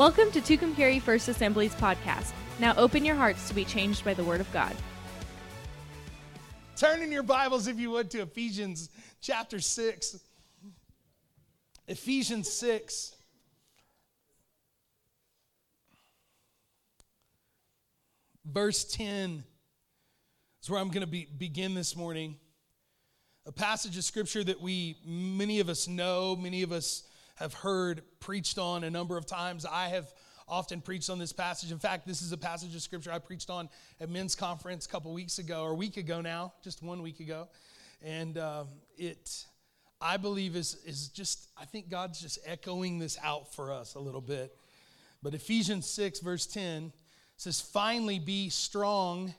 Welcome to Tucumcari First Assembly's podcast. Now open your hearts to be changed by the Word of God. Turn in your Bibles, if you would, to Ephesians chapter 6. Ephesians 6. Verse 10 is where I'm going to be, begin this morning. A passage of scripture that we, many of us know, many of us have heard preached on a number of times. I have often preached on this passage. In fact, this is a passage of scripture I preached on at men's conference a couple weeks ago, or a week ago now, just one week ago. And um, it, I believe, is, is just, I think God's just echoing this out for us a little bit. But Ephesians 6, verse 10 says, Finally be strong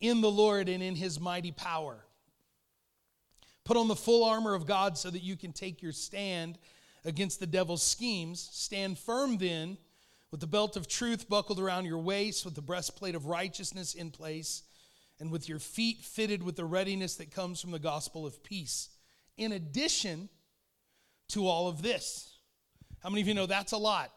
in the Lord and in his mighty power. Put on the full armor of God so that you can take your stand against the devil's schemes. Stand firm then, with the belt of truth buckled around your waist, with the breastplate of righteousness in place, and with your feet fitted with the readiness that comes from the gospel of peace. In addition to all of this, how many of you know that's a lot?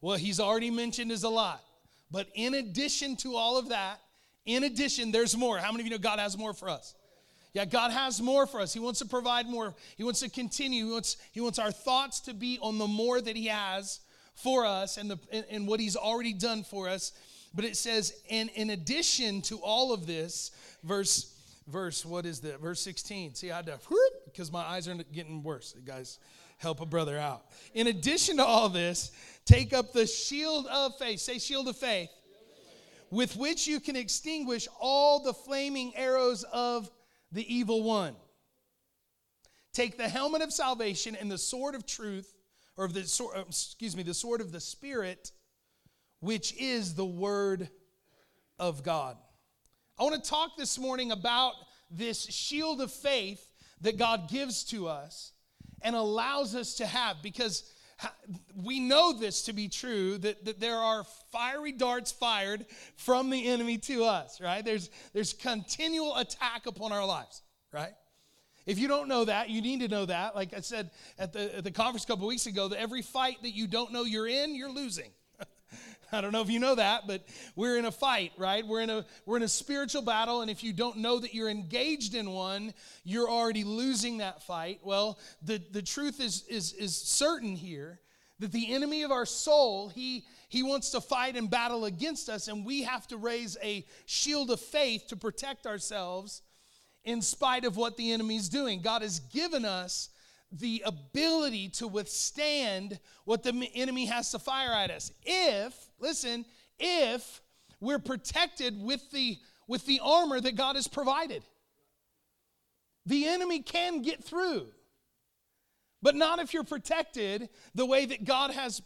Well, he's already mentioned is a lot. But in addition to all of that, in addition, there's more. How many of you know God has more for us? Yeah, God has more for us. He wants to provide more. He wants to continue. He wants, he wants our thoughts to be on the more that He has for us and, the, and, and what He's already done for us. But it says, and in addition to all of this, verse, verse, what is that? Verse 16. See, I had to, because my eyes are getting worse. You guys, help a brother out. In addition to all this, take up the shield of faith. Say, shield of faith. With which you can extinguish all the flaming arrows of the evil one. Take the helmet of salvation and the sword of truth, or the sword, uh, excuse me, the sword of the Spirit, which is the word of God. I want to talk this morning about this shield of faith that God gives to us and allows us to have because we know this to be true that, that there are fiery darts fired from the enemy to us right? There's there's continual attack upon our lives right? If you don't know that you need to know that. Like i said at the, at the conference a couple weeks ago that every fight that you don't know you're in you're losing I don't know if you know that, but we're in a fight, right? We're in a we're in a spiritual battle and if you don't know that you're engaged in one, you're already losing that fight. Well, the the truth is is is certain here that the enemy of our soul, he he wants to fight and battle against us and we have to raise a shield of faith to protect ourselves in spite of what the enemy's doing. God has given us the ability to withstand what the enemy has to fire at us. If, listen, if we're protected with the with the armor that God has provided. The enemy can get through. But not if you're protected the way that God has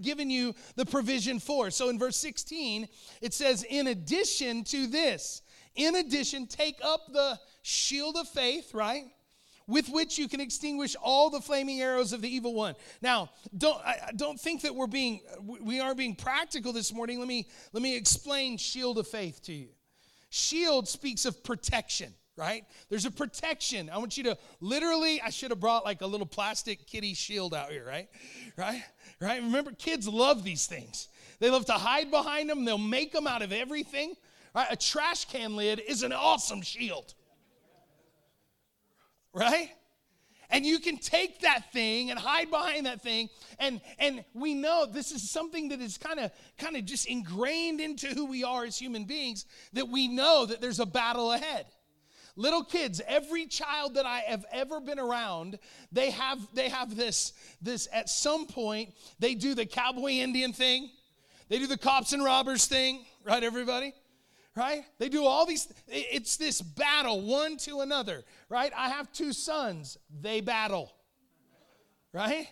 given you the provision for. So in verse 16, it says, In addition to this, in addition, take up the shield of faith, right? With which you can extinguish all the flaming arrows of the evil one. Now, don't I, don't think that we're being we are being practical this morning. Let me let me explain shield of faith to you. Shield speaks of protection, right? There's a protection. I want you to literally I should have brought like a little plastic kitty shield out here, right? Right? Right? Remember kids love these things. They love to hide behind them. They'll make them out of everything. Right? A trash can lid is an awesome shield right? And you can take that thing and hide behind that thing. And, and we know this is something that is kind of kind of just ingrained into who we are as human beings, that we know that there's a battle ahead. Little kids, every child that I have ever been around, they have they have this, this at some point, they do the cowboy Indian thing, they do the cops and robbers thing, right, everybody? Right? They do all these, it's this battle one to another, right? I have two sons, they battle, right?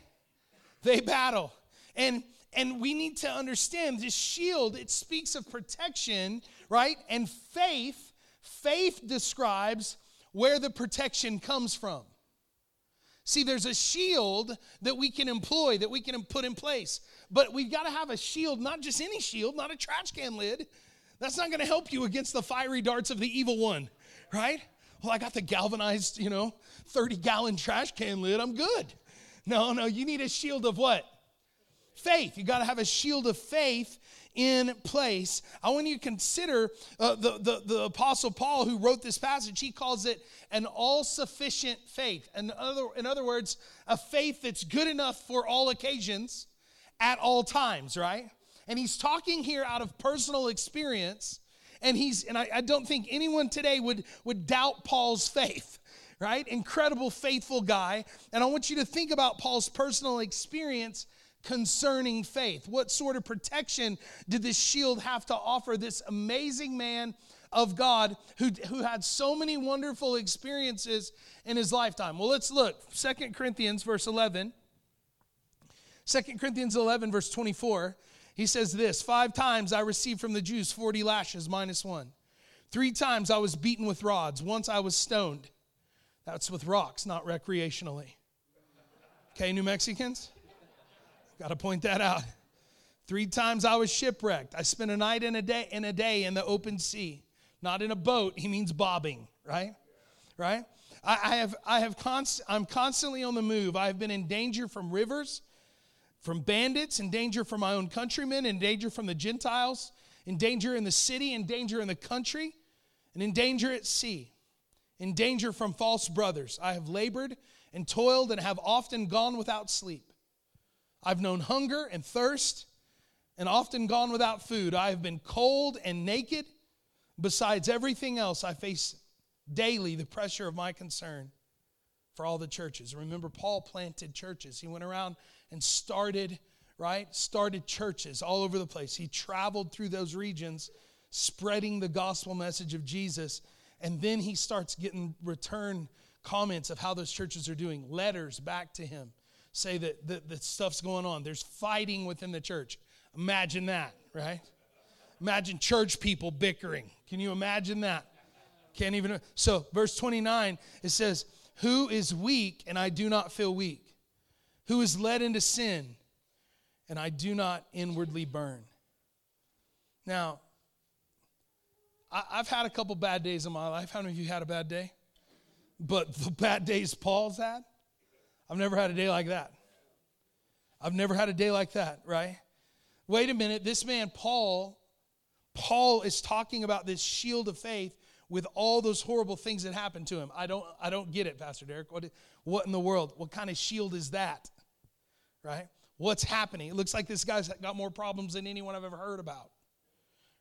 They battle. And and we need to understand this shield, it speaks of protection, right? And faith, faith describes where the protection comes from. See, there's a shield that we can employ, that we can put in place. But we've got to have a shield, not just any shield, not a trash can lid, that's not going to help you against the fiery darts of the evil one, right? Well, I got the galvanized, you know, 30 gallon trash can lid. I'm good. No, no, you need a shield of what? faith. You got to have a shield of faith in place. I want you to consider uh, the, the, the Apostle Paul, who wrote this passage, he calls it an all sufficient faith. In other, in other words, a faith that's good enough for all occasions at all times, right? And he's talking here out of personal experience. And he's, and I, I don't think anyone today would, would doubt Paul's faith right? Incredible, faithful guy. And I want you to think about Paul's personal experience concerning faith. What sort of protection did this shield have to offer this amazing man of God who, who had so many wonderful experiences in his lifetime? Well, let's look. Second Corinthians, verse 11. 2 Corinthians 11, verse 24. He says this Five times I received from the Jews 40 lashes minus one. Three times I was beaten with rods. Once I was stoned. That's with rocks, not recreationally. Okay, New Mexicans? Got to point that out. Three times I was shipwrecked. I spent a night and a day in a day in the open sea. Not in a boat, he means bobbing, right? Right? I, I have I have const, I'm constantly on the move. I have been in danger from rivers, from bandits, in danger from my own countrymen, in danger from the Gentiles, in danger in the city, in danger in the country, and in danger at sea, in danger from false brothers. I have labored and toiled and have often gone without sleep. I've known hunger and thirst and often gone without food. I have been cold and naked. Besides everything else, I face daily the pressure of my concern for all the churches. Remember, Paul planted churches. He went around and started, right? Started churches all over the place. He traveled through those regions, spreading the gospel message of Jesus. And then he starts getting return comments of how those churches are doing, letters back to him say that, that stuff's going on. There's fighting within the church. Imagine that, right? Imagine church people bickering. Can you imagine that? Can't even. So, verse 29, it says, Who is weak and I do not feel weak? Who is led into sin and I do not inwardly burn? Now, I, have had a couple bad days in my life. How many of you had a bad day? But the bad days Paul's had, I've never had a day like that. I've never had a day like that, right? Wait a minute, this man, Paul, Paul is talking about this shield of faith with all those horrible things that happened to him. I don't, I don't get it, Pastor Derek. What, what in the world? What kind of shield is that? Right? What's happening? It looks like this guy's got more problems than anyone I've ever heard about.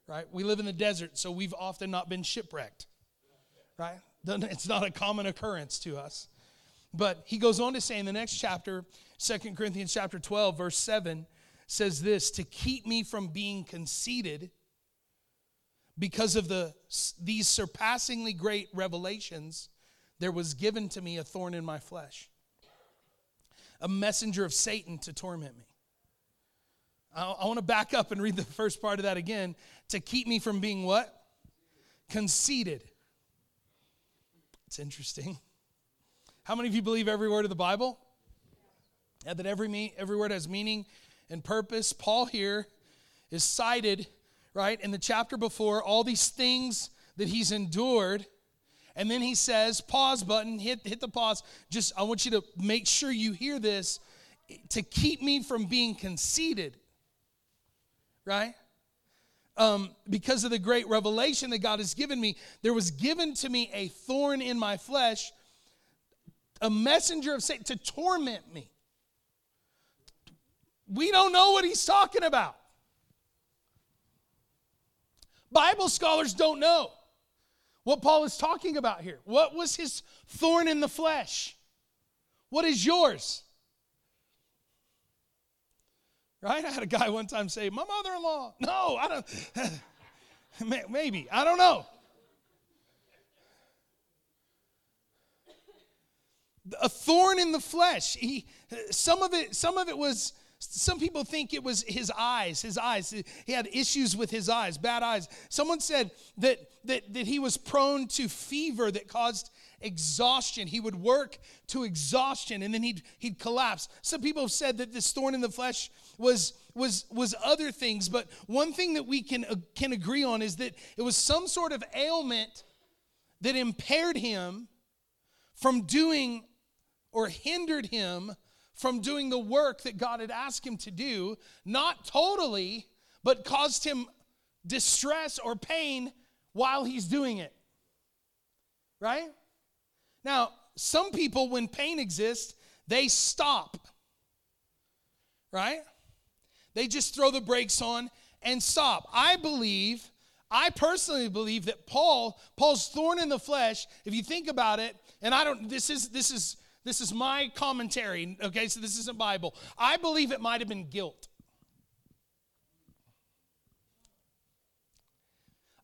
Right? We live in the desert, so we've often not been shipwrecked. Right? It's not a common occurrence to us. But he goes on to say in the next chapter, Second Corinthians chapter 12, verse 7, says this to keep me from being conceited because of the, these surpassingly great revelations, there was given to me a thorn in my flesh, a messenger of Satan to torment me. I, I want to back up and read the first part of that again to keep me from being what? Conceited. It's interesting. How many of you believe every word of the Bible? Yeah, that every, me, every word has meaning and purpose. Paul here is cited, right, in the chapter before, all these things that he's endured. And then he says, pause button, hit, hit the pause. Just, I want you to make sure you hear this to keep me from being conceited, right? Um, because of the great revelation that God has given me, there was given to me a thorn in my flesh a messenger of Satan to torment me. We don't know what he's talking about. Bible scholars don't know what Paul is talking about here. What was his thorn in the flesh? What is yours? Right? I had a guy one time say, My mother in law. No, I don't. Maybe. I don't know. a thorn in the flesh. He, some of it, some of it was. Some people think it was his eyes. His eyes. He had issues with his eyes, bad eyes. Someone said that that that he was prone to fever that caused exhaustion. He would work to exhaustion and then he'd he'd collapse. Some people have said that this thorn in the flesh was was was other things, but one thing that we can uh, can agree on is that it was some sort of ailment that impaired him from doing or hindered him from doing the work that God had asked him to do, not totally, but caused him distress or pain while he's doing it. Right? Now, some people, when pain exists, they stop. Right? They just throw the brakes on and stop. I believe, I personally believe that Paul, Paul's thorn in the flesh, if you think about it, and I don't, this is, this is, this is my commentary, okay, so this isn't Bible. I believe it might have been guilt.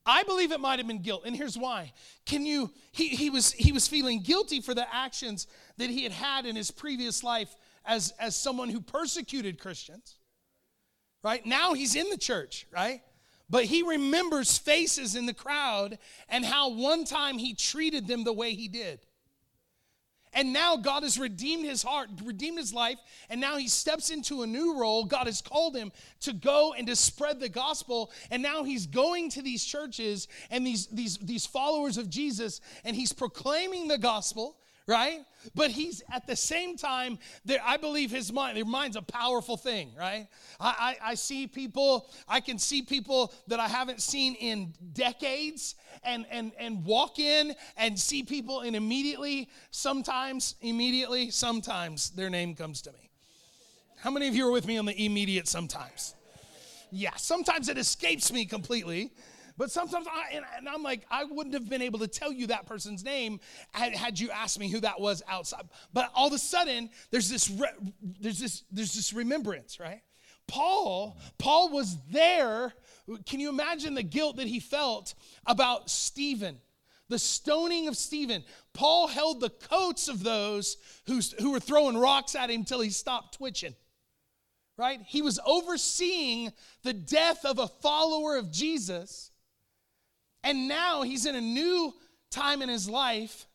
I believe it might have been guilt, and here's why. Can you? He, he was he was feeling guilty for the actions that he had had in his previous life as as someone who persecuted Christians. Right now he's in the church, right? But he remembers faces in the crowd and how one time he treated them the way he did. And now God has redeemed his heart, redeemed his life, and now he steps into a new role. God has called him to go and to spread the gospel. And now he's going to these churches and these, these, these followers of Jesus, and he's proclaiming the gospel right? But he's at the same time, there, I believe his mind, their mind's a powerful thing, right? I, I, I, see people, I can see people that I haven't seen in decades and, and, and walk in and see people and immediately, sometimes, immediately, sometimes their name comes to me. How many of you are with me on the immediate sometimes? Yeah, sometimes it escapes me completely. But sometimes I, and, and, I'm like, I wouldn't have been able to tell you that person's name had, had you asked me who that was outside. But all of a sudden, there's this, re, there's this, there's this remembrance, right? Paul, Paul was there. Can you imagine the guilt that he felt about Stephen? The stoning of Stephen. Paul held the coats of those who's, who were throwing rocks at him till he stopped twitching right? He was overseeing the death of a follower of Jesus. And now he's in a new time in his life,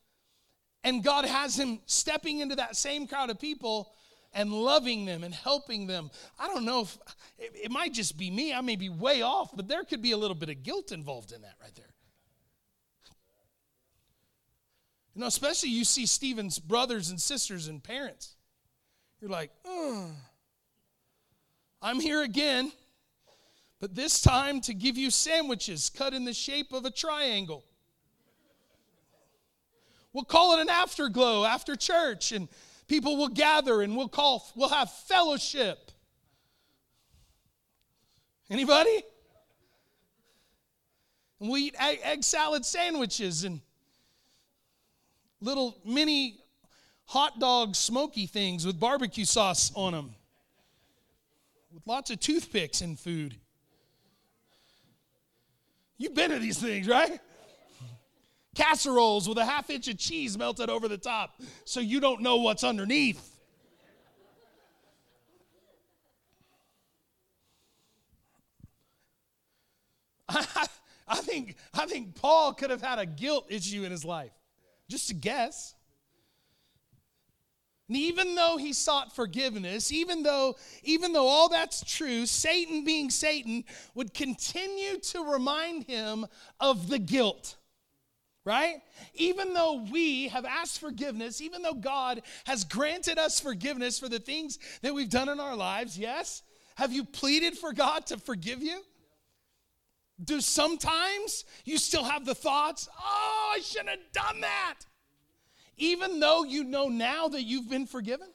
and God has him stepping into that same crowd of people and loving them and helping them. I don't know if it, it might just be me, I may be way off, but there could be a little bit of guilt involved in that right there. You know, especially you see Stephen's brothers and sisters and parents. You're like, I'm here again but this time to give you sandwiches cut in the shape of a triangle. We'll call it an afterglow after church, and people will gather and we'll call, we'll have fellowship. Anybody? And we eat egg, salad sandwiches and little mini hot dog smoky things with barbecue sauce on them, with lots of toothpicks and food. You've been to these things, right? Casseroles with a half inch of cheese melted over the top so you don't know what's underneath. I, I, think, I think Paul could have had a guilt issue in his life. Just a guess. And even though he sought forgiveness, even though, even though all that's true, Satan being Satan would continue to remind him of the guilt. Right? Even though we have asked forgiveness, even though God has granted us forgiveness for the things that we've done in our lives, yes? Have you pleaded for God to forgive you? Do sometimes you still have the thoughts, oh, I shouldn't have done that? Even though you know now that you've been forgiven?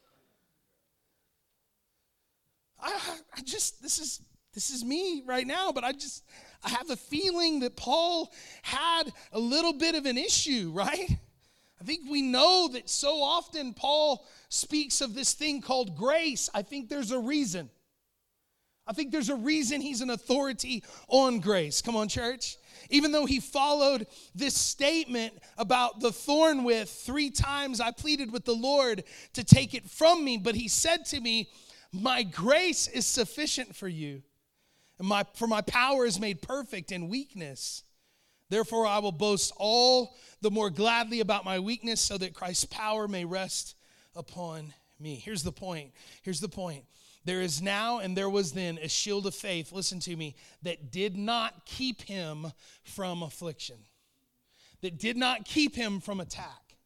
I, I just, this is, this is me right now, but I just, I have a feeling that Paul had a little bit of an issue, right? I think we know that so often Paul speaks of this thing called grace. I think there's a reason. I think there's a reason he's an authority on grace. Come on, church even though he followed this statement about the thorn with three times I pleaded with the Lord to take it from me, but he said to me, My grace is sufficient for you, and my, for my power is made perfect in weakness. Therefore, I will boast all the more gladly about my weakness so that Christ's power may rest upon me. Here's the point. Here's the point. There is now and there was then a shield of faith, listen to me, that did not keep him from affliction, that did not keep him from attack.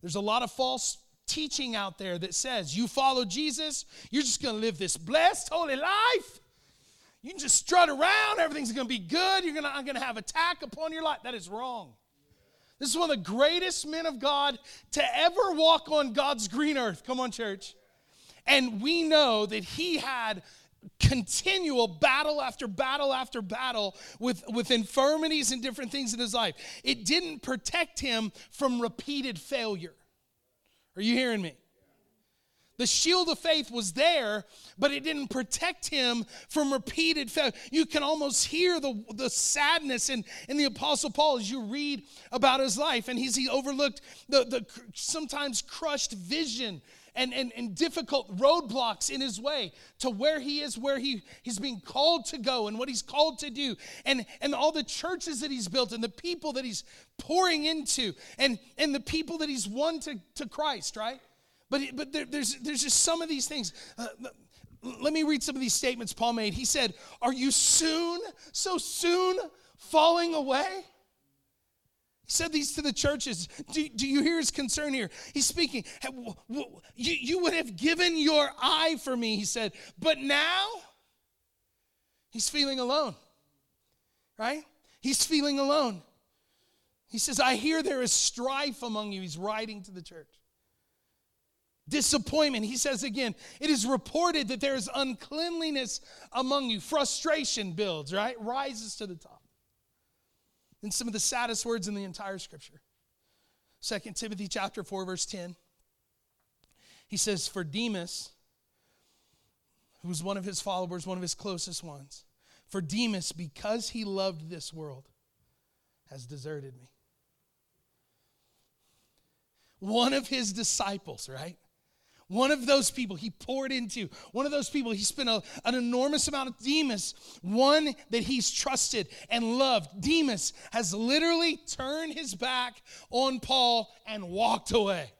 There's a lot of false teaching out there that says you follow Jesus, you're just going to live this blessed, holy life. You can just strut around, everything's going to be good. You're gonna, going to have attack upon your life. That is wrong. This is one of the greatest men of God to ever walk on God's green earth. Come on, church. And we know that he had continual battle after battle after battle with, with infirmities and different things in his life. It didn't protect him from repeated failure. Are you hearing me? The shield of faith was there, but it didn't protect him from repeated failure. You can almost hear the, the sadness in, in the Apostle Paul as you read about his life. And he's he overlooked the, the sometimes crushed vision and, and, and difficult roadblocks in his way to where he is, where he, he's being called to go and what he's called to do, and, and all the churches that he's built and the people that he's pouring into, and, and the people that he's won to, to Christ, right? But, but there, there's, there's just some of these things. Uh, let me read some of these statements Paul made. He said, Are you soon, so soon falling away? He said these to the churches. Do, do you hear his concern here? He's speaking. You, you would have given your eye for me, he said, but now he's feeling alone, right? He's feeling alone. He says, I hear there is strife among you. He's writing to the church. Disappointment. He says again, it is reported that there is uncleanliness among you. Frustration builds, right? Rises to the top in some of the saddest words in the entire scripture. 2 Timothy chapter 4 verse 10. He says for Demas who was one of his followers, one of his closest ones, for Demas because he loved this world has deserted me. One of his disciples, right? One of those people he poured into, one of those people he spent a, an enormous amount of Demas, one that he's trusted and loved. Demas has literally turned his back on Paul and walked away.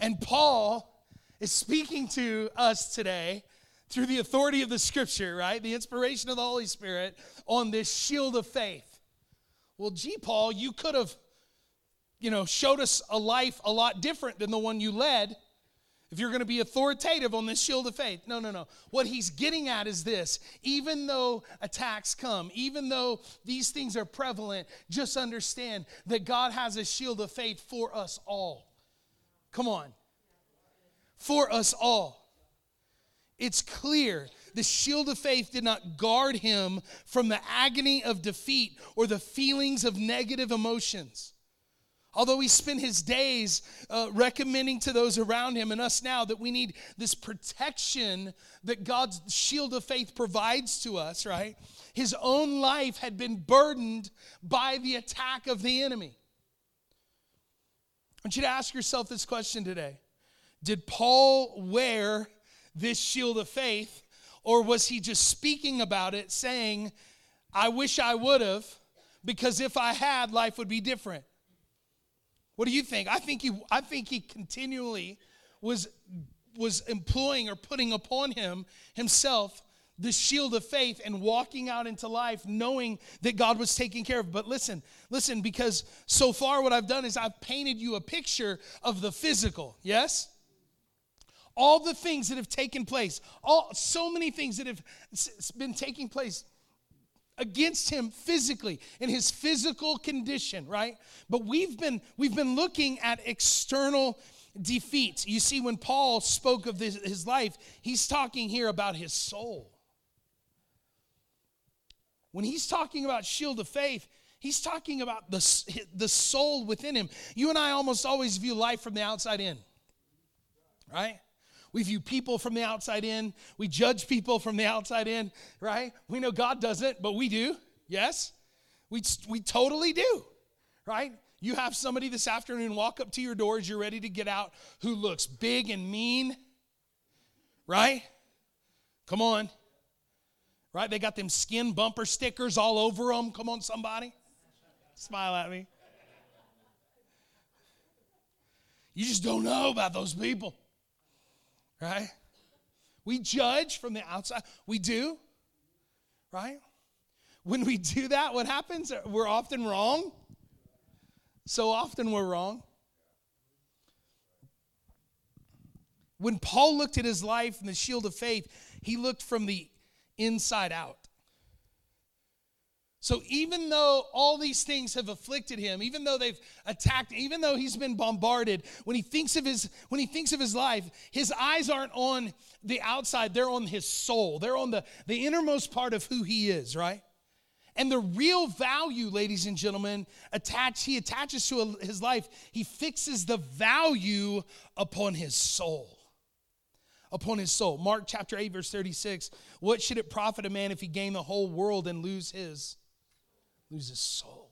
And Paul is speaking to us today through the authority of the scripture, right? The inspiration of the Holy Spirit on this shield of faith. Well, gee, Paul, you could have you know, showed us a life a lot different than the one you led. If you're going to be authoritative on this shield of faith, no, no, no. What he's getting at is this even though attacks come, even though these things are prevalent, just understand that God has a shield of faith for us all. Come on. For us all. It's clear the shield of faith did not guard him from the agony of defeat or the feelings of negative emotions. Although he spent his days uh, recommending to those around him and us now that we need this protection that God's shield of faith provides to us, right? His own life had been burdened by the attack of the enemy. I want you to ask yourself this question today Did Paul wear this shield of faith, or was he just speaking about it, saying, I wish I would have, because if I had, life would be different? What do you think? I think he, I think he continually was, was employing or putting upon him himself the shield of faith and walking out into life knowing that God was taking care of. But listen, listen, because so far what I've done is I've painted you a picture of the physical, yes? All the things that have taken place, all so many things that have been taking place against him physically in his physical condition right? But we've been we've been looking at external defeats. You see when paul spoke of this, his life he's talking here about his soul. When he's talking about shield of faith he's talking about the, the soul within him. You and i almost always view life from the outside in right we view people from the outside in. We judge people from the outside in, right? We know God doesn't, but we do. Yes? We, we totally do, right? You have somebody this afternoon walk up to your door as you're ready to get out who looks big and mean, right? Come on. Right? They got them skin bumper stickers all over them. Come on, somebody. Smile at me. You just don't know about those people right? We judge from the outside. We do, right? When we do that, what happens? We're often wrong. So often we're wrong. When Paul looked at his life in the shield of faith, he looked from the inside out. So even though all these things have afflicted him, even though they've attacked, even though he's been bombarded, when he thinks of his when he thinks of his life, his eyes aren't on the outside, they're on his soul. They're on the, the innermost part of who he is, right? And the real value, ladies and gentlemen, attach, he attaches to his life, he fixes the value upon his soul. Upon his soul. Mark chapter 8, verse 36. What should it profit a man if he gain the whole world and lose his? Lose his soul.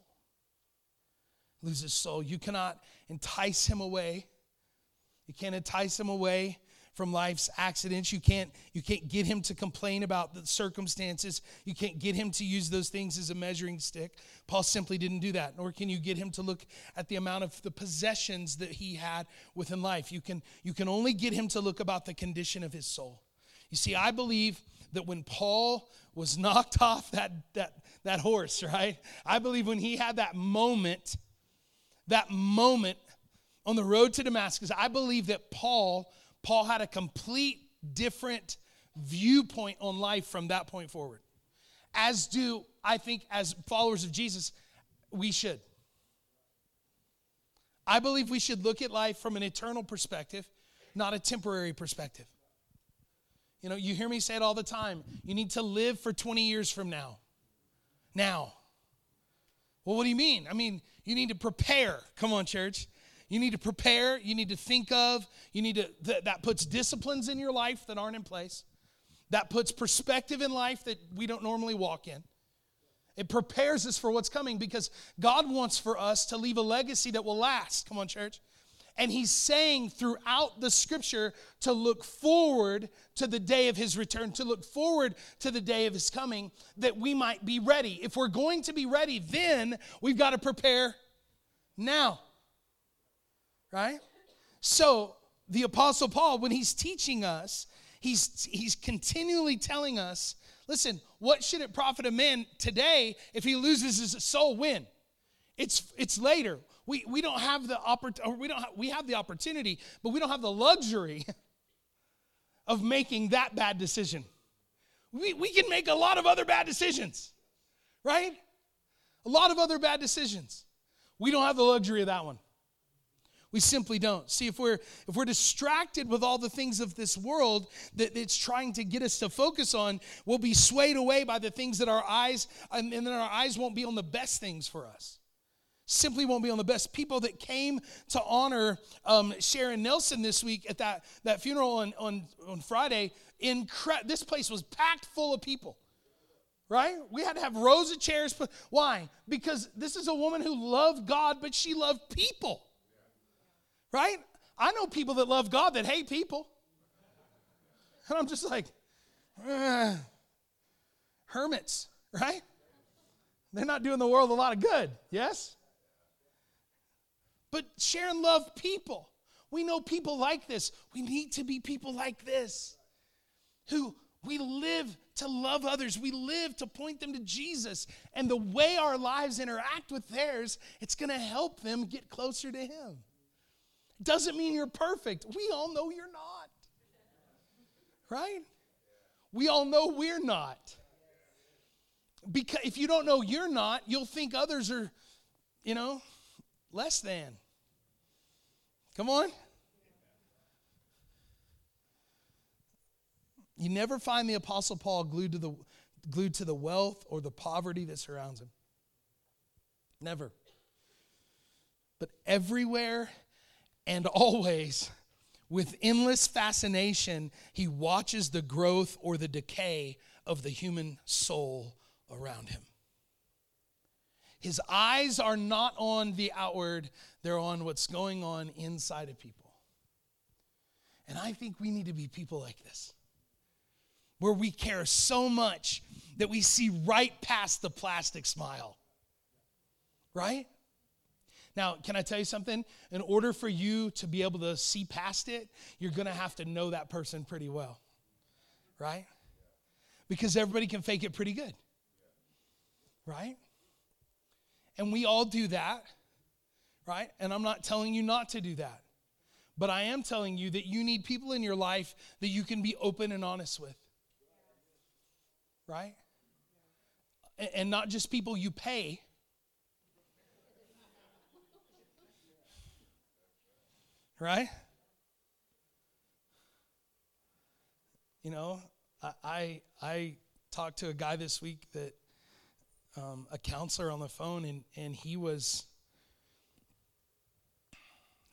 Lose his soul. You cannot entice him away. You can't entice him away from life's accidents. You can't, you can't get him to complain about the circumstances. You can't get him to use those things as a measuring stick. Paul simply didn't do that, nor can you get him to look at the amount of the possessions that he had within life. You can, you can only get him to look about the condition of his soul. You see, I believe that when Paul was knocked off that, that, that horse, right? I believe when he had that moment, that moment on the road to Damascus, I believe that Paul Paul had a complete different viewpoint on life from that point forward. As do, I think, as followers of Jesus, we should. I believe we should look at life from an eternal perspective, not a temporary perspective. You know, you hear me say it all the time. You need to live for 20 years from now. Now. Well, what do you mean? I mean, you need to prepare. Come on, church. You need to prepare, you need to think of, you need to, th- that puts disciplines in your life that aren't in place. That puts perspective in life that we don't normally walk in. It prepares us for what's coming because God wants for us to leave a legacy that will last. Come on, church. And he's saying throughout the scripture to look forward to the day of his return, to look forward to the day of his coming, that we might be ready. If we're going to be ready, then we've got to prepare now right? So the Apostle Paul, when he's teaching us, he's, he's continually telling us listen, what should it profit a man today if he loses his soul? When? It's, it's later. We, we don't have the opportunity, we don't have, we have the opportunity, but we don't have the luxury of making that bad decision. We, we can make a lot of other bad decisions, right? A lot of other bad decisions. We don't have the luxury of that one. We simply don't. See, if we're if we're distracted with all the things of this world that it's trying to get us to focus on, we'll be swayed away by the things that our eyes, and then our eyes won't be on the best things for us. Simply won't be on the best. People that came to honor um, Sharon Nelson this week at that, that funeral on, on, on Friday, incre- this place was packed full of people right? We had to have rows of chairs. Why? Because this is a woman who loved God, but she loved people. Right? I know people that love God that hate people. And I'm just like, hermits, right? They're not doing the world a lot of good, yes? But Sharon love people. We know people like this. We need to be people like this who we live to love others. We live to point them to Jesus. And the way our lives interact with theirs, it's going to help them get closer to Him. Doesn't mean you're perfect. We all know you're not. Right? We all know we're not. Because if you don't know you're not, you'll think others are, you know, less than. Come on. You never find the apostle Paul glued to the glued to the wealth or the poverty that surrounds him. Never. But everywhere and always, with endless fascination, he watches the growth or the decay of the human soul around him. His eyes are not on the outward, they're on what's going on inside of people. And I think we need to be people like this, where we care so much that we see right past the plastic smile. Right? Now, can I tell you something? In order for you to be able to see past it, you're going to have to know that person pretty well, right? Because everybody can fake it pretty good, right? And we all do that, right? And I'm not telling you not to do that. But I am telling you that you need people in your life that you can be open and honest with. Right? And not just people you pay. Right? You know, I, I, I talked to a guy this week that um, a counselor on the phone, and, and he was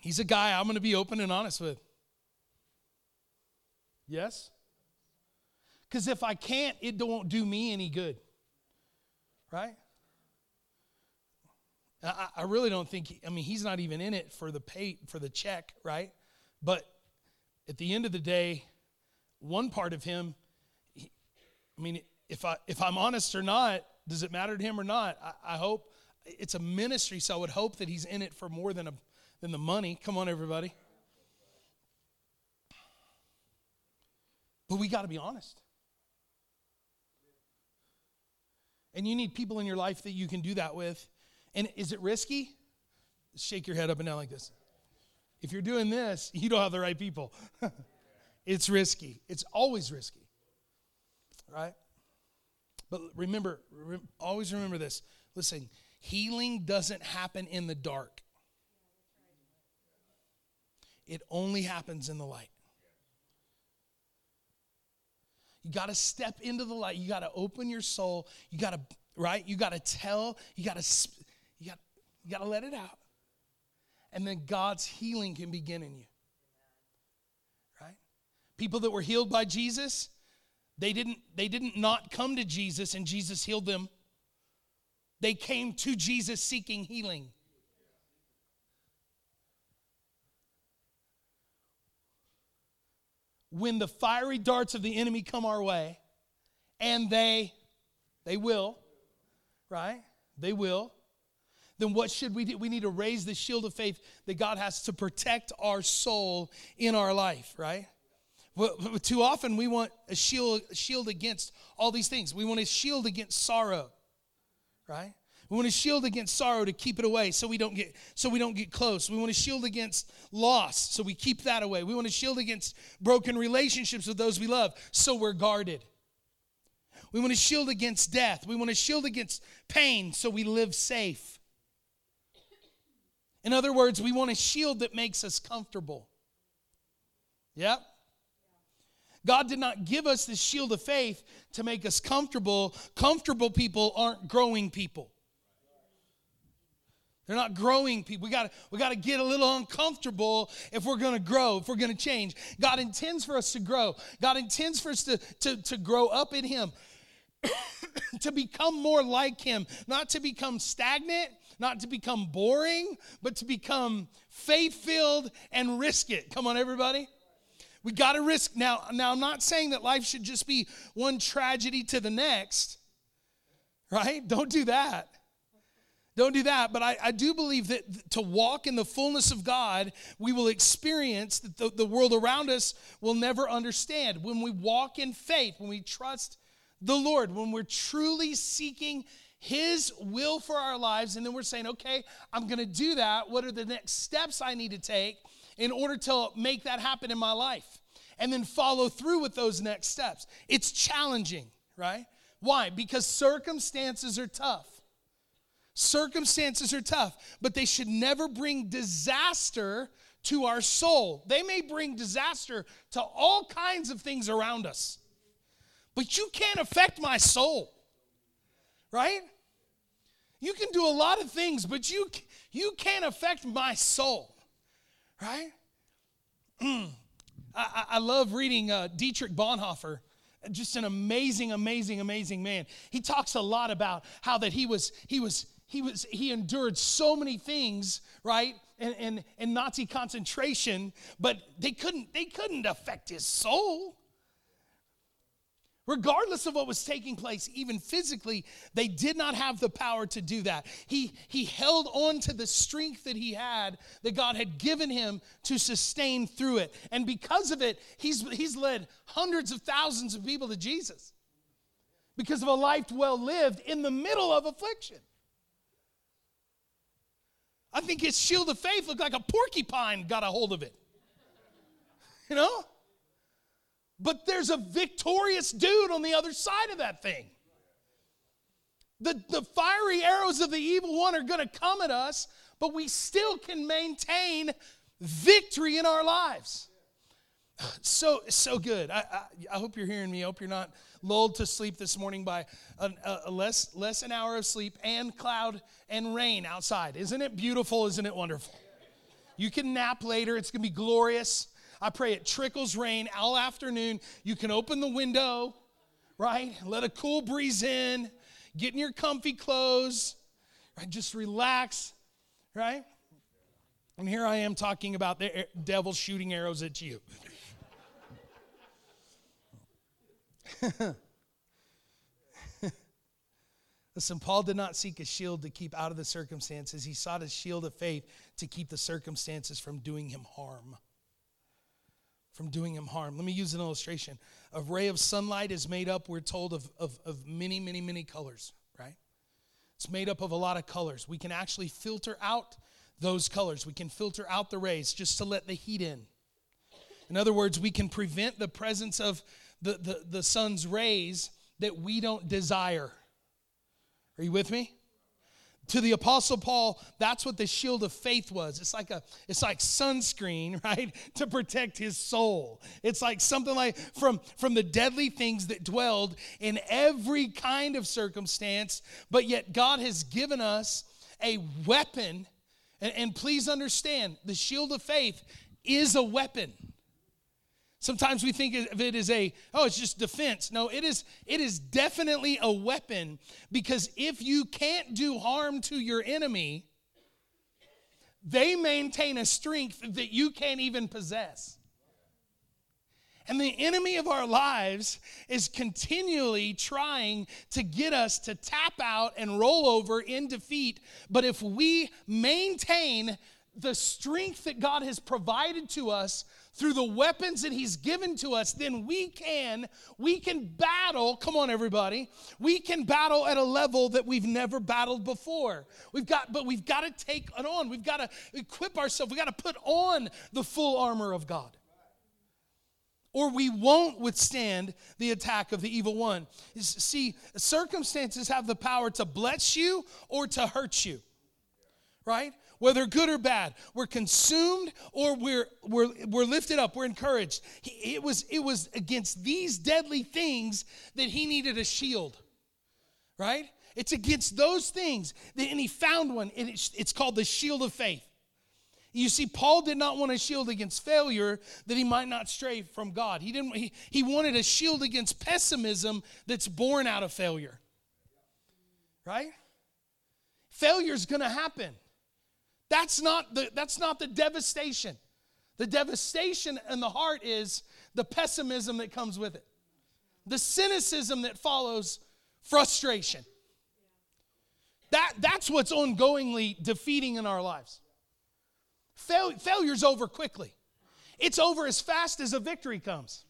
He's a guy I'm going to be open and honest with. Yes? Because if I can't, it won't do me any good. Right? I, I really don't think, I mean, he's not even in it for the pay, for the check, right? But at the end of the day, one part of him, he, I mean, if, I, if I'm honest or not, does it matter to him or not? I, I hope it's a ministry, so I would hope that he's in it for more than a than the money. Come on, everybody. But we got to be honest. And you need people in your life that you can do that with. And is it risky? Shake your head up and down like this. If you're doing this, you don't have the right people. it's risky. It's always risky. Right? But remember, always remember this. Listen, healing doesn't happen in the dark. It only happens in the light. You got to step into the light. You got to open your soul. You got to right? You got to tell, you got to you got you got to let it out. And then God's healing can begin in you. Right? People that were healed by Jesus, they didn't they didn't not come to Jesus and Jesus healed them. They came to Jesus seeking healing. When the fiery darts of the enemy come our way, and they, they will, right? They will. Then what should we do? We need to raise the shield of faith that God has to protect our soul in our life, right? Too often we want a shield, shield against all these things. We want a shield against sorrow, right? We want to shield against sorrow to keep it away so we don't get so we don't get close. We want to shield against loss so we keep that away. We want to shield against broken relationships with those we love so we're guarded. We want to shield against death. We want to shield against pain so we live safe. In other words, we want a shield that makes us comfortable. Yep. God did not give us this shield of faith to make us comfortable. Comfortable people aren't growing people. They're not growing people. We got we got to get a little uncomfortable if we're going to grow, if we're going to change. God intends for us to grow. God intends for us to, to, to grow up in Him, to become more like Him, not to become stagnant, not to become boring, but to become faith filled and risk it. Come on, everybody. We got to risk. Now, now, I'm not saying that life should just be one tragedy to the next, right? Don't do that. Don't do that. But I, I do believe that to walk in the fullness of God, we will experience that the, the world around us will never understand. When we walk in faith, when we trust the Lord, when we're truly seeking His will for our lives, and then we're saying, okay, I'm going to do that. What are the next steps I need to take in order to make that happen in my life? And then follow through with those next steps. It's challenging, right? Why? Because circumstances are tough. Circumstances are tough, but they should never bring disaster to our soul. They may bring disaster to all kinds of things around us, but you can't affect my soul, right? You can do a lot of things, but you, you can't affect my soul, right? I, I, love reading uh, Dietrich Bonhoeffer just an amazing amazing amazing man he talks a lot about how that he was he was he was he endured so many things right? And, and, and nazi concentration but they couldn't they couldn't affect his soul. Regardless of what was taking place even physically they did not have the power to do that. He he held on to the strength that he had that god had given him to sustain through it. And because of it he's he's led hundreds of thousands of people to jesus. Because of a life well lived in the middle of affliction I think his shield of faith looked like a porcupine got a hold of it. you know? But there's a victorious dude on the other side of that thing. The, the fiery arrows of the evil one are going to come at us, but we still can maintain victory in our lives. So, so good. I, I, I hope you're hearing me. I hope you're not lulled to sleep this morning by a, a, less, less an hour of sleep and cloud and rain outside. Isn't it beautiful? Isn't it wonderful? You can nap later. It's going to be glorious. I pray it trickles rain all afternoon. You can open the window, right? Let a cool breeze in. Get in your comfy clothes, right? Just relax, right? And here I am talking about the devil shooting arrows at you. Listen, Paul did not seek a shield to keep out of the circumstances. He sought a shield of faith to keep the circumstances from doing him harm. From doing him harm. Let me use an illustration. A ray of sunlight is made up, we're told, of, of, of many, many, many colors, right? It's made up of a lot of colors. We can actually filter out those colors. We can filter out the rays just to let the heat in. In other words, we can prevent the presence of the, the, the sun's rays that we don't desire. Are you with me? To the apostle Paul, that's what the shield of faith was. It's like a it's like sunscreen, right? To protect his soul. It's like something like from from the deadly things that dwelled in every kind of circumstance, but yet God has given us a weapon and, and please understand, the shield of faith is a weapon. Sometimes we think of it as a, oh, it's just defense. No, it is, it is definitely a weapon because if you can't do harm to your enemy, they maintain a strength that you can't even possess. And the enemy of our lives is continually trying to get us to tap out and roll over in defeat. But if we maintain the strength that God has provided to us through the weapons that he's given to us then we can we can battle come on everybody we can battle at a level that we've never battled before we've got but we've got to take it on we've got to equip ourselves we've got to put on the full armor of god or we won't withstand the attack of the evil one. See, circumstances have the power to bless you or to hurt you, right? Whether good or bad. We're consumed or we're, we're, we're lifted up, we're encouraged. He, it, was, it was against these deadly things that he needed a shield, right? It's against those things. That, And he found one, and it's, it's called the shield of faith. You see, Paul did not want a shield against failure that he might not stray from God. He, didn't, he, he wanted a shield against pessimism that's born out of failure. Right? Failure is going to happen. That's not the, that's not the devastation. The devastation in the heart is the pessimism that comes with it, the cynicism that follows frustration. That, that's what's ongoingly defeating in our lives. Fail, failure's over quickly, it's over as fast as a victory comes.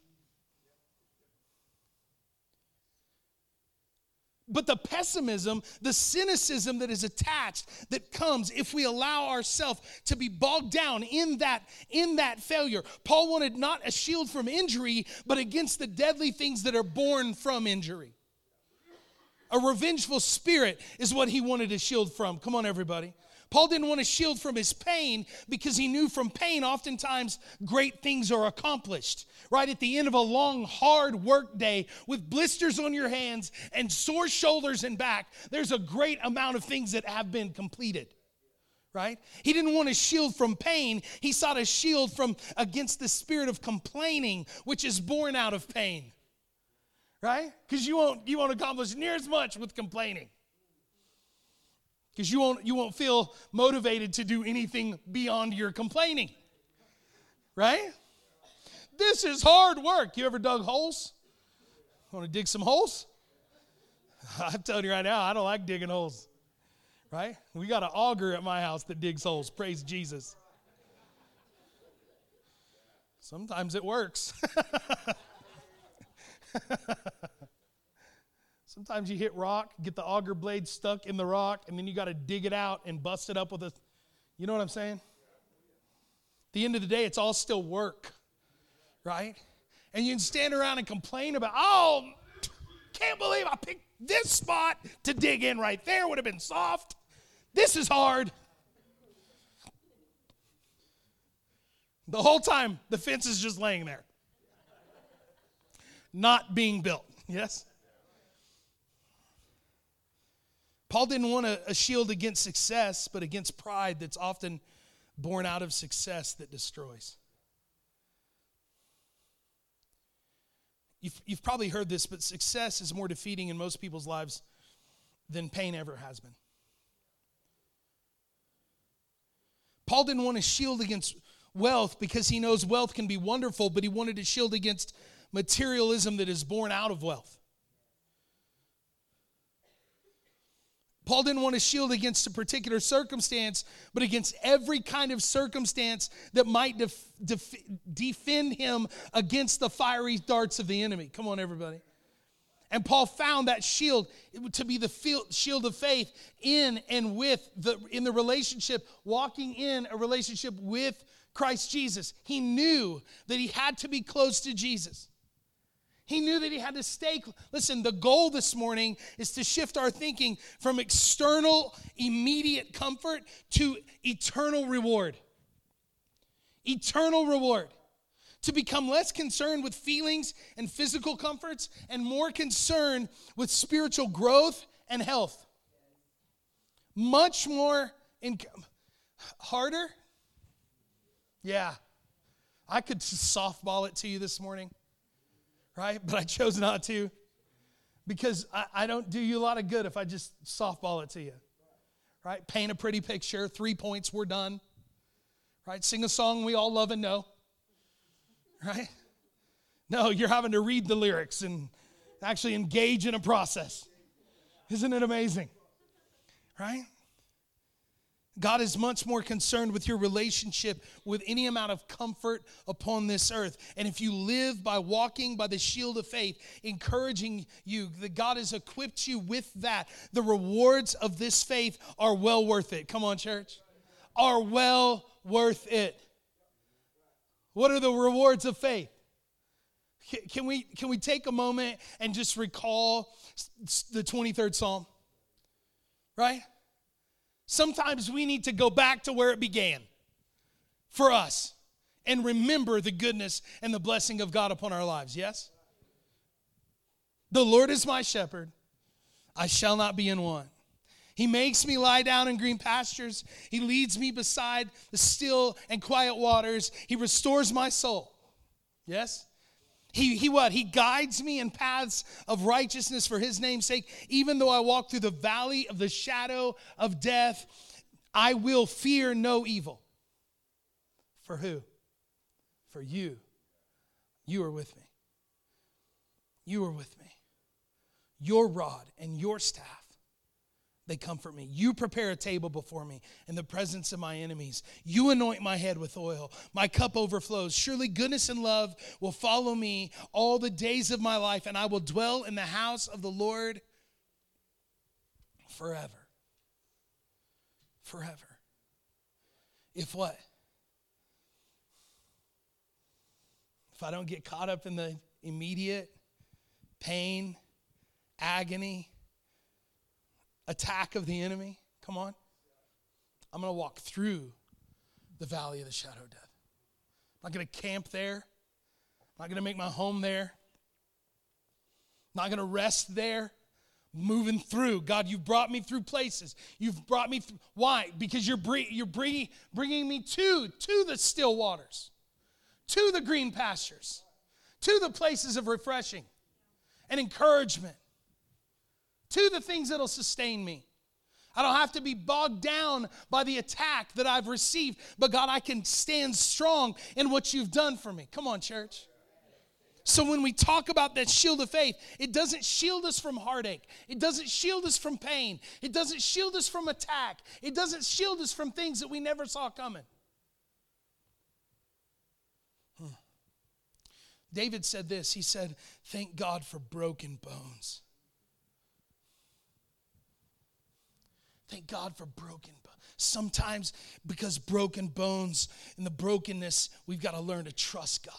But the pessimism, the cynicism that is attached that comes if we allow ourselves to be bogged down in that in that failure. Paul wanted not a shield from injury, but against the deadly things that are born from injury. A revengeful spirit is what he wanted a shield from. Come on everybody. Paul didn't want a shield from his pain because he knew from pain oftentimes great things are accomplished. Right at the end of a long, hard work day with blisters on your hands and sore shoulders and back, there's a great amount of things that have been completed. Right? He didn't want a shield from pain. He sought a shield from against the spirit of complaining, which is born out of pain. Right? Because you won't you won't accomplish near as much with complaining because you won't, you won't feel motivated to do anything beyond your complaining. Right? This is hard work. You ever dug holes? Want to dig some holes? I'm telling you right now, I don't like digging holes. Right? We got an auger at my house that digs holes. Praise Jesus. Sometimes it works. Sometimes you hit rock, get the auger blade stuck in the rock, and then you got to dig it out and bust it up with a, you know what I'm saying? At the end of the day, it's all still work, right? And you can stand around and complain about, oh, can't believe I picked this spot to dig in right there, would have been soft. This is hard. The whole time, the fence is just laying there, not being built. Yes? Paul didn't want a, a, shield against success, but against pride that's often born out of success that destroys. You've, you've probably heard this, but success is more defeating in most people's lives than pain ever has been. Paul didn't want a shield against wealth because he knows wealth can be wonderful, but he wanted a shield against materialism that is born out of wealth. Paul didn't want to shield against a particular circumstance, but against every kind of circumstance that might def- def- defend him against the fiery darts of the enemy. Come on, everybody. And Paul found that shield to be the shield of faith in and with the in the relationship, walking in a relationship with Christ Jesus. He knew that he had to be close to Jesus. He knew that he had to stake. Listen, the goal this morning is to shift our thinking from external, immediate comfort to eternal reward. Eternal reward. To become less concerned with feelings and physical comforts and more concerned with spiritual growth and health. Much more in, harder? Yeah. I could softball it to you this morning right? But I chose not to because I, I, don't do you a lot of good if I just softball it to you, right? Paint a pretty picture, three points, we're done, right? Sing a song we all love and know, right? No, you're having to read the lyrics and actually engage in a process. Isn't it amazing? Right? God is much more concerned with your relationship with any amount of comfort upon this earth. And if you live by walking by the shield of faith, encouraging you that God has equipped you with that, the rewards of this faith are well worth it. Come on, church. Are well worth it. What are the rewards of faith? Can we, can we take a moment and just recall the 23rd Psalm? Right? Sometimes we need to go back to where it began for us and remember the goodness and the blessing of God upon our lives. Yes? The Lord is my shepherd, I shall not be in want. He makes me lie down in green pastures. He leads me beside the still and quiet waters. He restores my soul. Yes? He, he what? He guides me in paths of righteousness for his name's sake. Even though I walk through the valley of the shadow of death, I will fear no evil. For who? For you. You are with me. You are with me. Your rod and your staff they comfort me. You prepare a table before me in the presence of my enemies. You anoint my head with oil. My cup overflows. Surely goodness and love will follow me all the days of my life, and I will dwell in the house of the Lord forever. Forever. If what? If I don't get caught up in the immediate pain, agony, attack of the enemy. Come on. I'm going to walk through the valley of the shadow of death. I'm not going to camp there. I'm not going to make my home there. I'm not going to rest there. Moving through. God, you've brought me through places. You've brought me through. Why? Because you're, you're bringing, bringing me to, to the still waters, to the green pastures, to the places of refreshing and encouragement to the things that'll sustain me. I don't have to be bogged down by the attack that I've received, but God, I can stand strong in what you've done for me. Come on, church. So when we talk about that shield of faith, it doesn't shield us from heartache. It doesn't shield us from pain. It doesn't shield us from attack. It doesn't shield us from things that we never saw coming. Hmm. David said this. He said, "Thank God for broken bones." Thank God for broken bones. Sometimes, because broken bones and the brokenness, we've got to learn to trust God.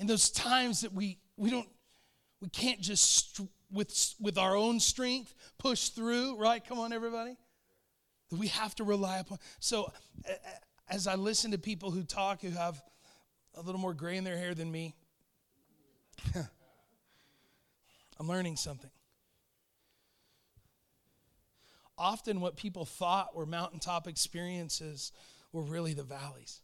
in those times that we we don't we can't just with with our own strength push through, right? Come on, everybody. We have to rely upon. So, as I listen to people who talk who have a little more gray in their hair than me, I'm learning something. Often, what people thought were mountaintop experiences were really the valleys.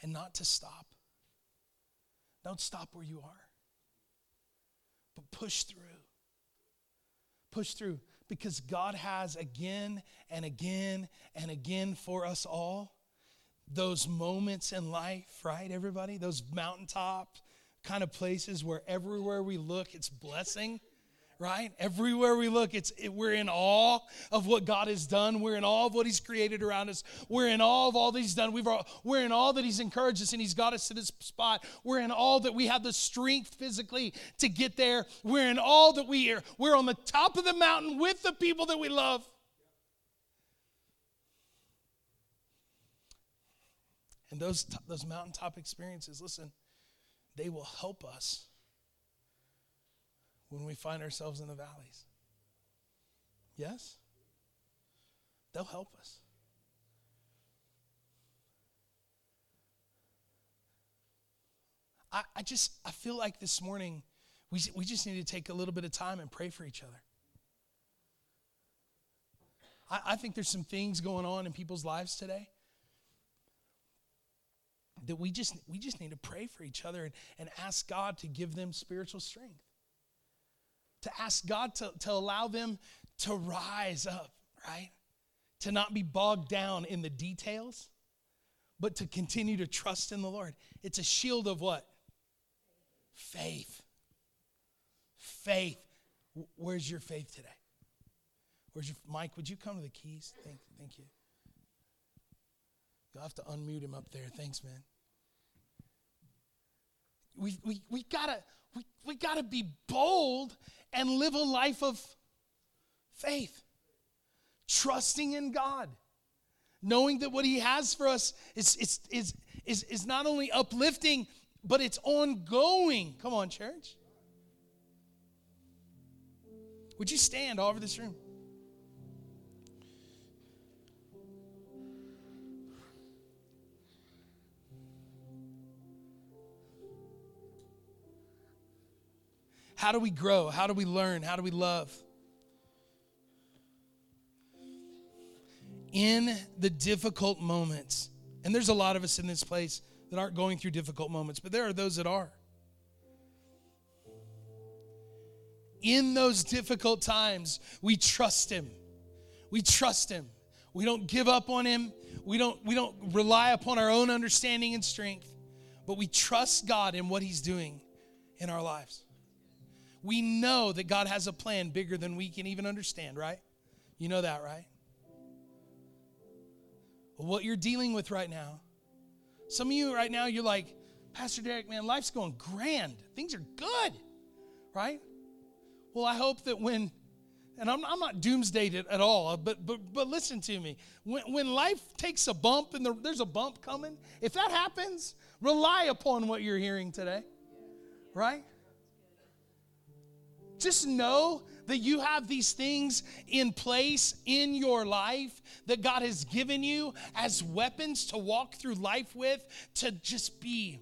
And not to stop. Don't stop where you are, but push through. Push through because God has again and again and again for us all those moments in life, right, everybody? Those mountaintop kind of places where everywhere we look, it's blessing right? Everywhere we look, it's it, we're in awe of what God has done. We're in awe of what He's created around us. We're in awe of all that He's done. We've all, we're in awe that He's encouraged us and He's got us to this spot. We're in awe that we have the strength physically to get there. We're in awe that we are we're on the top of the mountain with the people that we love. And those those mountaintop experiences, listen, they will help us when we find ourselves in the valleys. Yes? They'll help us. I, I just I feel like this morning we, we just need to take a little bit of time and pray for each other. I, I think there's some things going on in people's lives today that we just we just need to pray for each other and, and ask God to give them spiritual strength to ask God to, to allow them to rise up, right? To not be bogged down in the details, but to continue to trust in the Lord. It's a shield of what? Faith. Faith. Where's your faith today? Where's your Mike? Would you come to the keys? Thank, thank you. You'll have to unmute him up there. Thanks, man. We, we, we gotta we, we gotta be bold and live a life of faith, trusting in God, knowing that what He has for us is, is, is, is, is not only uplifting, but it's ongoing. Come on, church. Would you stand all over this room? How do we grow? How do we learn? How do we love? In the difficult moments, and there's a lot of us in this place that aren't going through difficult moments, but there are those that are. In those difficult times, we trust Him. We trust Him. We don't give up on Him. We don't, we don't rely upon our own understanding and strength, but we trust God in what He's doing in our lives we know that God has a plan bigger than we can even understand, right? You know that, right? What you're dealing with right now, some of you right now, you're like, Pastor Derek, man, life's going grand. Things are good, right? Well, I hope that when, and I'm, I'm not doomsdayed at all, but, but, but listen to me. When, when life takes a bump and there's a bump coming, if that happens, rely upon what you're hearing today, right? Just know that you have these things in place in your life that God has given you as weapons to walk through life with, to just be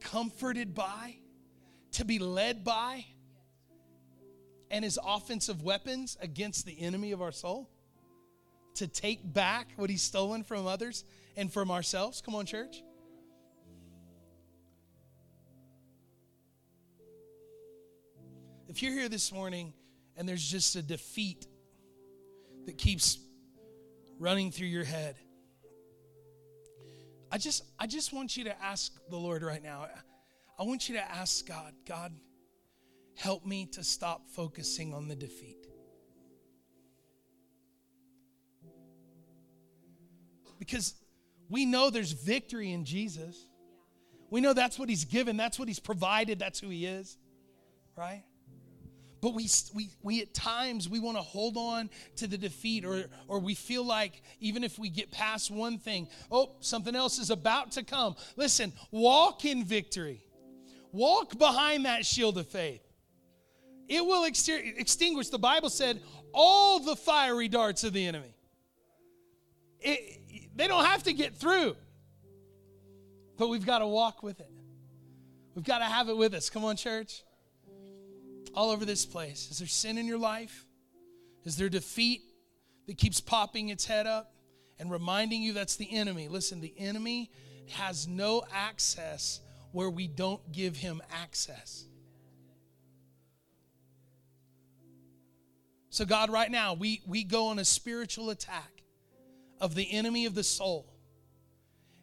comforted by, to be led by, and as offensive weapons against the enemy of our soul, to take back what he's stolen from others and from ourselves. Come on, church. If you're here this morning and there's just a defeat that keeps running through your head, I just I just want you to ask the Lord right now. I want you to ask God, God, help me to stop focusing on the defeat. Because we know there's victory in Jesus. We know that's what he's given, that's what he's provided, that's who he is. Right? But we, we, we at times we want to hold on to the defeat or, or we feel like even if we get past one thing oh something else is about to come. Listen walk in victory. Walk behind that shield of faith. It will extinguish. The bible said all the fiery darts of the enemy. It, they don't have to get through but we've got to walk with it. We've got to have it with us. Come on church all over this place. Is there sin in your life? Is there defeat that keeps popping its head up and reminding you that's the enemy? Listen, the enemy has no access where we don't give him access. So, God, right now, we, we go on a spiritual attack of the enemy of the soul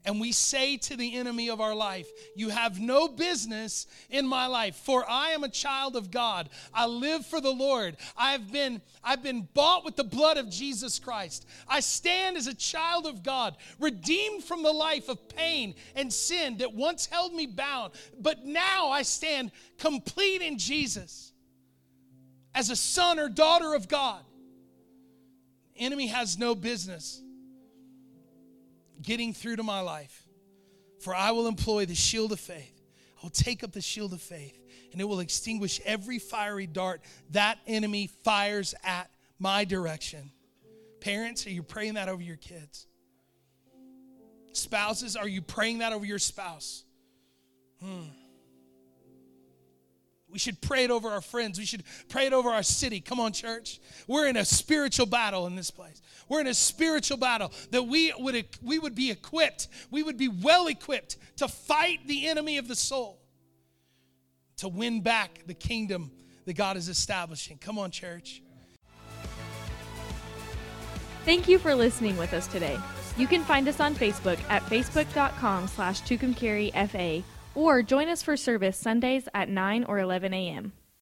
and we say to the enemy of our life, You have no business in my life, for I am a child of God. I live for the Lord. I've been, I've been bought with the blood of Jesus Christ. I stand as a child of God, redeemed from the life of pain and sin that once held me bound, but now I stand complete in Jesus as a son or daughter of God. enemy has no business getting through to my life. For I will employ the shield of faith. I will take up the shield of faith, and it will extinguish every fiery dart that enemy fires at my direction. Parents, are you praying that over your kids? Spouses, are you praying that over your spouse? Hmm. We should pray it over our friends. We should pray it over our city. Come on, church. We're in a spiritual battle in this place. We're in a spiritual battle that we would, we would be equipped, we would be well equipped to fight the enemy of the soul, to win back the kingdom that God is establishing. Come on, church. Thank you for listening with us today. You can find us on Facebook at facebook.com slash tucumcarifa or join us for service Sundays at 9 or 11 a.m.